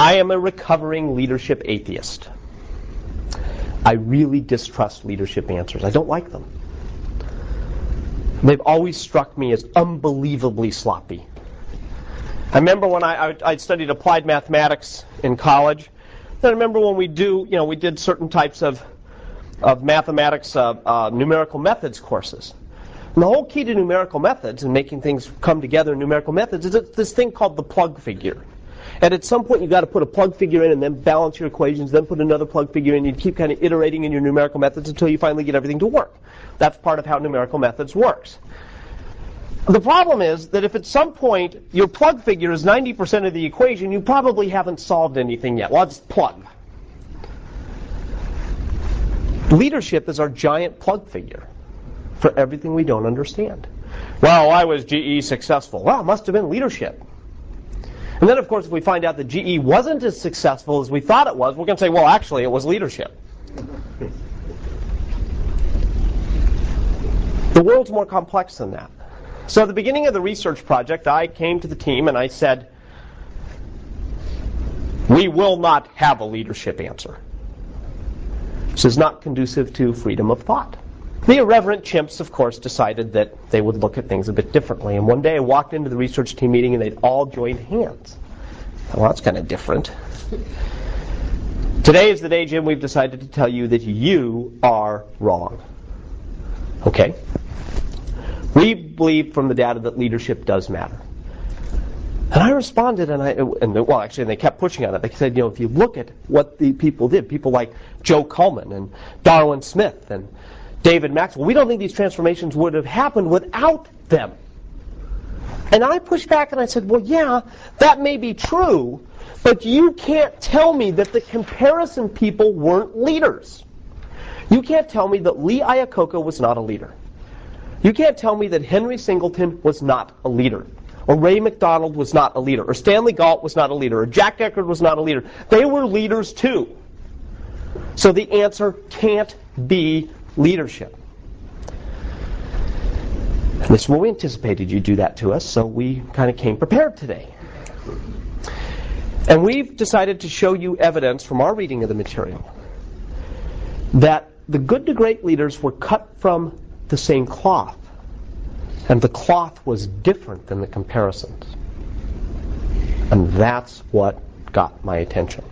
I am a recovering leadership atheist. I really distrust leadership answers. I don't like them. They've always struck me as unbelievably sloppy. I remember when I, I, studied applied mathematics in college. I remember when we do, you know, we did certain types of of mathematics uh, uh, numerical methods courses. And the whole key to numerical methods and making things come together in numerical methods is this thing called the plug figure. And at some point, you've got to put a plug figure in and then balance your equations, then put another plug figure in. You keep kind of iterating in your numerical methods until you finally get everything to work. That's part of how numerical methods works. The problem is that if at some point your plug figure is 90% of the equation, you probably haven't solved anything yet. Well, it's plug. Leadership is our giant plug figure for everything we don't understand. Well, why was GE successful? Well, it must have been leadership. And then, of course, if we find out that GE wasn't as successful as we thought it was, we're going to say, well, actually, it was leadership. The world's more complex than that. So at the beginning of the research project, I came to the team and I said, we will not have a leadership answer. This is not conducive to freedom of thought. The irreverent chimps, of course, decided that they would look at things a bit differently. And one day I walked into the research team meeting and they'd all joined hands. Well, that's kind of different. Today is the day, Jim, we've decided to tell you that you are wrong. Okay? We believe from the data that leadership does matter. And I responded, and I, and well, actually, and they kept pushing on it. They said, you know, if you look at what the people did, people like Joe Cullman and Darwin Smith and David Maxwell, we don't think these transformations would have happened without them. And I pushed back and I said, well, yeah, that may be true, but you can't tell me that the comparison people weren't leaders. You can't tell me that Lee Iacocca was not a leader. You can't tell me that Henry Singleton was not a leader or Ray MacDonald was not a leader, or Stanley Gault was not a leader, or Jack Eckerd was not a leader. They were leaders too. So the answer can't be leadership. This is what we anticipated you'd do that to us, so we kind of came prepared today. And we've decided to show you evidence from our reading of the material that the good to great leaders were cut from the same cloth. And the cloth was different than the comparisons. And that's what got my attention.